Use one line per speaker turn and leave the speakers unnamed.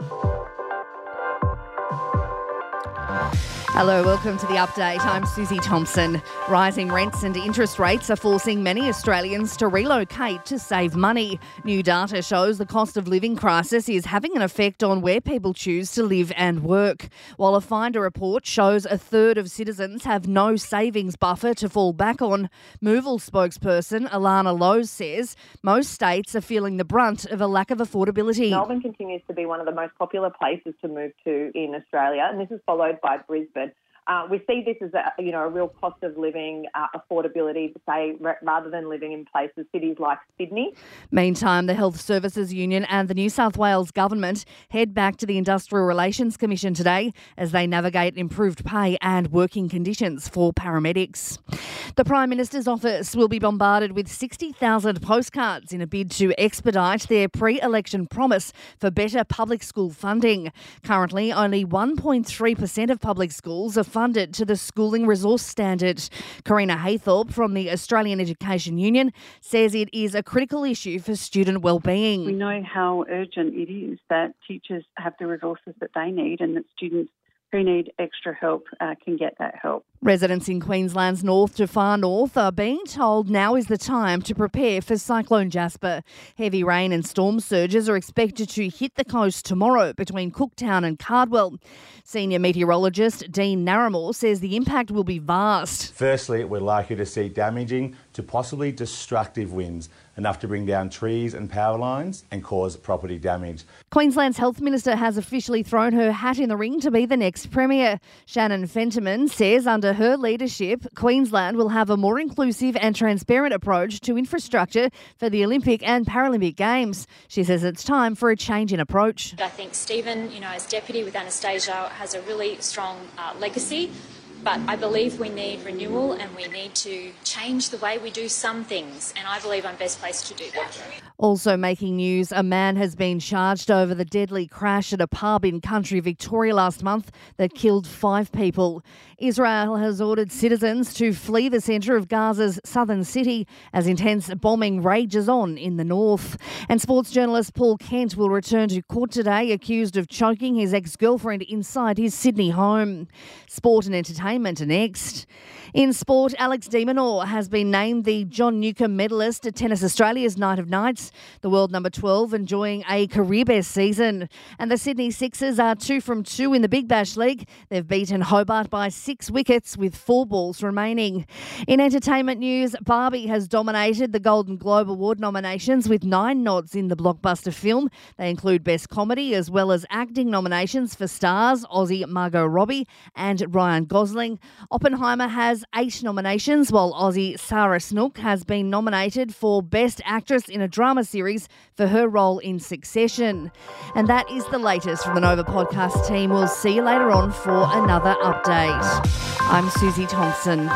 Thank you. Hello, welcome to the update. I'm Susie Thompson. Rising rents and interest rates are forcing many Australians to relocate to save money. New data shows the cost of living crisis is having an effect on where people choose to live and work. While a Finder report shows a third of citizens have no savings buffer to fall back on, Muval spokesperson Alana Lowe says most states are feeling the brunt of a lack of affordability.
Melbourne continues to be one of the most popular places to move to in Australia, and this is followed by Brisbane. Uh, we see this as a you know a real cost of living uh, affordability, say rather than living in places cities like Sydney.
Meantime, the Health Services Union and the New South Wales government head back to the Industrial Relations Commission today as they navigate improved pay and working conditions for paramedics. The Prime Minister's office will be bombarded with 60,000 postcards in a bid to expedite their pre-election promise for better public school funding. Currently, only 1.3% of public schools are funded to the schooling resource standard. Correna Haythorpe from the Australian Education Union says it is a critical issue for student well-being.
We know how urgent it is that teachers have the resources that they need and that students who need extra help uh, can get that help.
Residents in Queensland's north to far north are being told now is the time to prepare for Cyclone Jasper. Heavy rain and storm surges are expected to hit the coast tomorrow between Cooktown and Cardwell. Senior meteorologist Dean Narramore says the impact will be vast.
Firstly, we're likely to see damaging to possibly destructive winds, enough to bring down trees and power lines and cause property damage.
Queensland's Health Minister has officially thrown her hat in the ring to be the next Premier. Shannon Fentiman says under under her leadership, Queensland will have a more inclusive and transparent approach to infrastructure for the Olympic and Paralympic Games. She says it's time for a change in approach.
I think Steven, you know, as deputy with Annastacia, has a really strong uh, legacy but I believe we need renewal and we need to change the way we do some things. And I believe I'm best placed to do that.
Also making news, a man has been charged over the deadly crash at a pub in country Victoria last month that killed five people. Israel has ordered citizens to flee the centre of Gaza's southern city as intense bombing rages on in the north. And sports journalist Paul Kent will return to court today accused of choking his ex girlfriend inside his Sydney home. Sport and entertainment entertainment next. In sport, Alex de Minaur has been named the John Newcombe medalist at Tennis Australia's Night of Nights. The world number 12 enjoying a career best season. And the Sydney Sixers are two from two in the Big Bash League. They've beaten Hobart by six wickets with four balls remaining. In entertainment news, Barbie has dominated the Golden Globe Award nominations with nine nods in the blockbuster film. They include Best Comedy as well as acting nominations for stars Aussie Margot Robbie and Ryan Gosling. Oppenheimer has eight nominations, while Aussie Sarah Snook has been nominated for Best Actress in a Drama Series for her role in Succession. And that is the latest from the Nova podcast team. We'll see you later on for another update. I'm Susie Thompson.